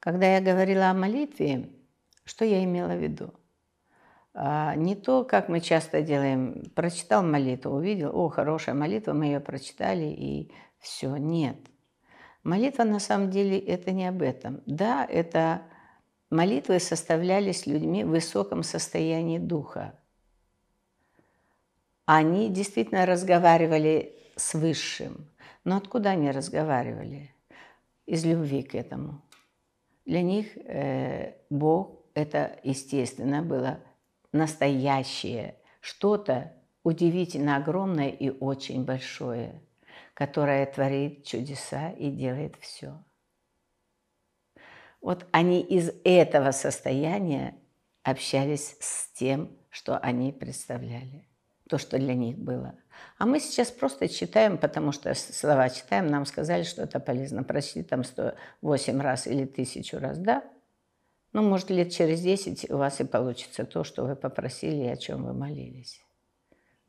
Когда я говорила о молитве, что я имела в виду? А, не то, как мы часто делаем, прочитал молитву, увидел, о, хорошая молитва, мы ее прочитали, и все. Нет. Молитва на самом деле это не об этом. Да, это молитвы составлялись людьми в высоком состоянии духа. Они действительно разговаривали с Высшим. Но откуда они разговаривали? Из любви к этому. Для них э, Бог – это, естественно, было настоящее, что-то удивительно огромное и очень большое, которое творит чудеса и делает все. Вот они из этого состояния общались с тем, что они представляли, то, что для них было. А мы сейчас просто читаем, потому что слова читаем, нам сказали, что это полезно. Прочти там 108 раз или тысячу раз, да? Ну, может, лет через 10 у вас и получится то, что вы попросили и о чем вы молились.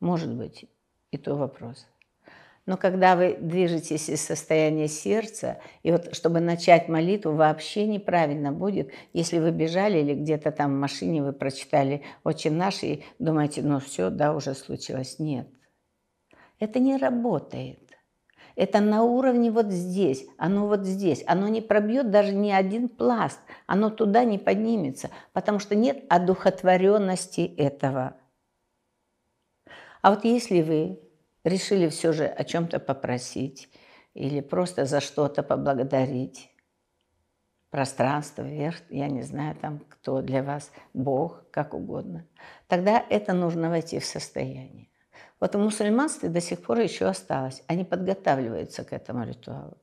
Может быть, и то вопрос. Но когда вы движетесь из состояния сердца, и вот чтобы начать молитву, вообще неправильно будет, если вы бежали или где-то там в машине вы прочитали «Отче наш» и думаете, ну все, да, уже случилось. Нет. Это не работает. Это на уровне вот здесь, оно вот здесь. Оно не пробьет даже ни один пласт, оно туда не поднимется, потому что нет одухотворенности этого. А вот если вы решили все же о чем-то попросить или просто за что-то поблагодарить, пространство, вверх, я не знаю, там кто для вас, Бог, как угодно, тогда это нужно войти в состояние. Вот в мусульманстве до сих пор еще осталось. Они подготавливаются к этому ритуалу.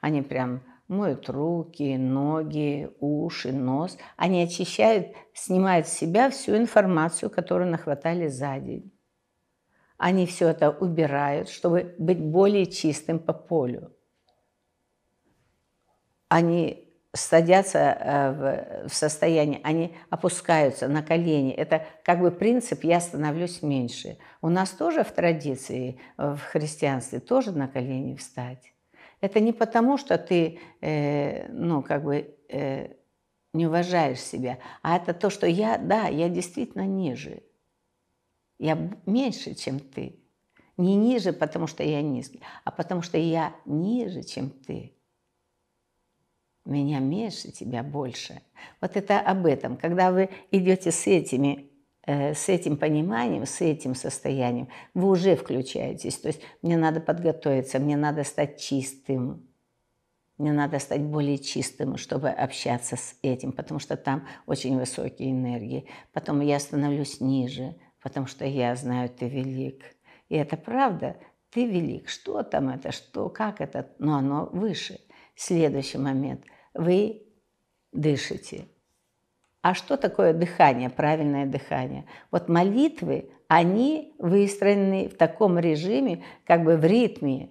Они прям моют руки, ноги, уши, нос. Они очищают, снимают с себя всю информацию, которую нахватали за день. Они все это убирают, чтобы быть более чистым по полю. Они садятся э, в состояние, они опускаются на колени. Это как бы принцип «я становлюсь меньше». У нас тоже в традиции, в христианстве, тоже на колени встать. Это не потому, что ты, э, ну, как бы э, не уважаешь себя, а это то, что я, да, я действительно ниже. Я меньше, чем ты. Не ниже, потому что я низкий, а потому что я ниже, чем ты. Меня меньше, тебя больше. Вот это об этом. Когда вы идете с этими э, с этим пониманием, с этим состоянием, вы уже включаетесь. То есть мне надо подготовиться, мне надо стать чистым, мне надо стать более чистым, чтобы общаться с этим, потому что там очень высокие энергии. Потом я становлюсь ниже, потому что я знаю, ты велик. И это правда, ты велик. Что там это, что, как это, но оно выше. Следующий момент. Вы дышите. А что такое дыхание, правильное дыхание? Вот молитвы, они выстроены в таком режиме, как бы в ритме,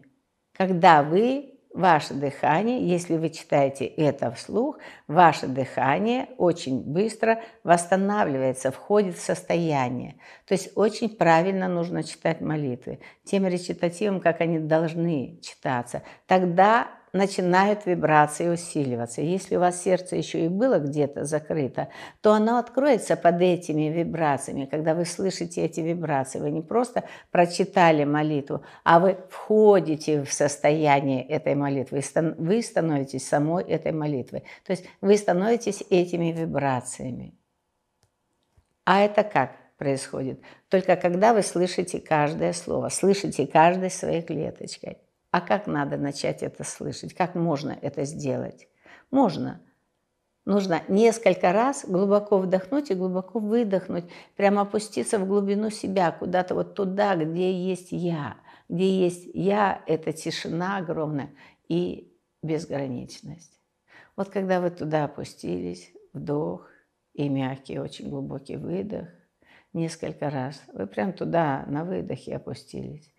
когда вы ваше дыхание, если вы читаете это вслух, ваше дыхание очень быстро восстанавливается, входит в состояние. То есть очень правильно нужно читать молитвы, тем речитативом, как они должны читаться. Тогда начинают вибрации усиливаться. Если у вас сердце еще и было где-то закрыто, то оно откроется под этими вибрациями. Когда вы слышите эти вибрации, вы не просто прочитали молитву, а вы входите в состояние этой молитвы. Вы становитесь самой этой молитвой. То есть вы становитесь этими вибрациями. А это как происходит? Только когда вы слышите каждое слово, слышите каждой своей клеточкой. А как надо начать это слышать? Как можно это сделать? Можно. Нужно несколько раз глубоко вдохнуть и глубоко выдохнуть, прямо опуститься в глубину себя, куда-то вот туда, где есть я. Где есть я, это тишина огромная и безграничность. Вот когда вы туда опустились, вдох и мягкий, очень глубокий выдох, несколько раз, вы прям туда на выдохе опустились.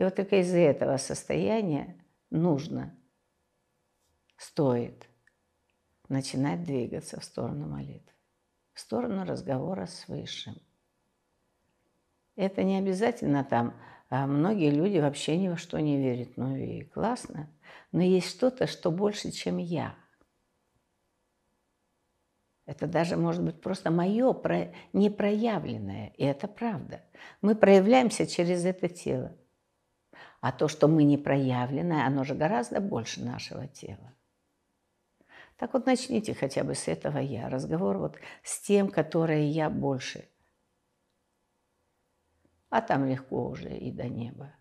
И вот только из этого состояния нужно, стоит начинать двигаться в сторону молитвы, в сторону разговора с Высшим. Это не обязательно там, а многие люди вообще ни во что не верят, ну и классно, но есть что-то, что больше, чем я. Это даже может быть просто мое непроявленное, и это правда. Мы проявляемся через это тело. А то, что мы не проявленное, оно же гораздо больше нашего тела. Так вот начните хотя бы с этого я. Разговор вот с тем, которое я больше. А там легко уже и до неба.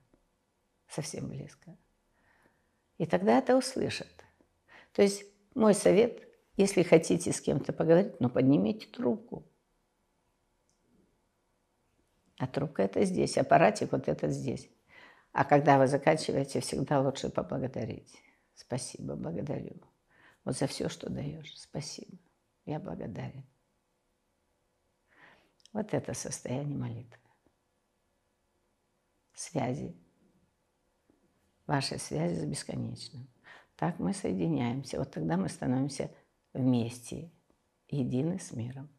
Совсем близко. И тогда это услышат. То есть мой совет, если хотите с кем-то поговорить, ну поднимите трубку. А трубка это здесь, аппаратик вот этот здесь. А когда вы заканчиваете, всегда лучше поблагодарить. Спасибо, благодарю. Вот за все, что даешь. Спасибо. Я благодарен. Вот это состояние молитвы. Связи. Вашей связи с бесконечным. Так мы соединяемся. Вот тогда мы становимся вместе, едины с миром.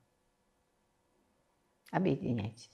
Объединяйтесь.